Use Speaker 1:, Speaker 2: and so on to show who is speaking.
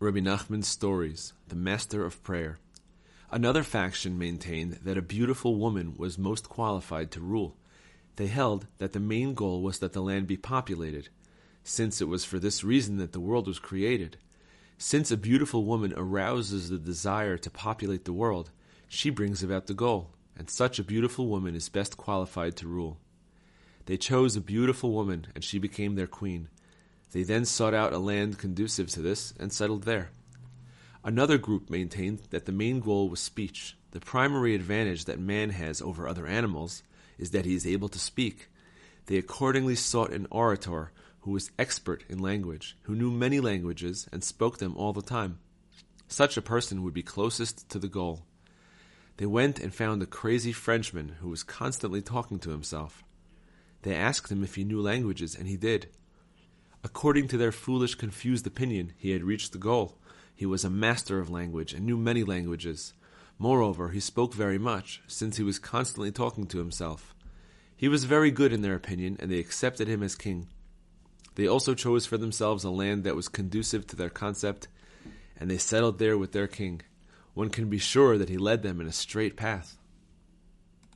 Speaker 1: Rabbi Nachman's stories, the master of prayer. Another faction maintained that a beautiful woman was most qualified to rule. They held that the main goal was that the land be populated, since it was for this reason that the world was created. Since a beautiful woman arouses the desire to populate the world, she brings about the goal, and such a beautiful woman is best qualified to rule. They chose a beautiful woman, and she became their queen. They then sought out a land conducive to this and settled there. Another group maintained that the main goal was speech. The primary advantage that man has over other animals is that he is able to speak. They accordingly sought an orator who was expert in language, who knew many languages and spoke them all the time. Such a person would be closest to the goal. They went and found a crazy Frenchman who was constantly talking to himself. They asked him if he knew languages, and he did. According to their foolish, confused opinion, he had reached the goal. He was a master of language and knew many languages. Moreover, he spoke very much, since he was constantly talking to himself. He was very good in their opinion, and they accepted him as king. They also chose for themselves a land that was conducive to their concept, and they settled there with their king. One can be sure that he led them in a straight path.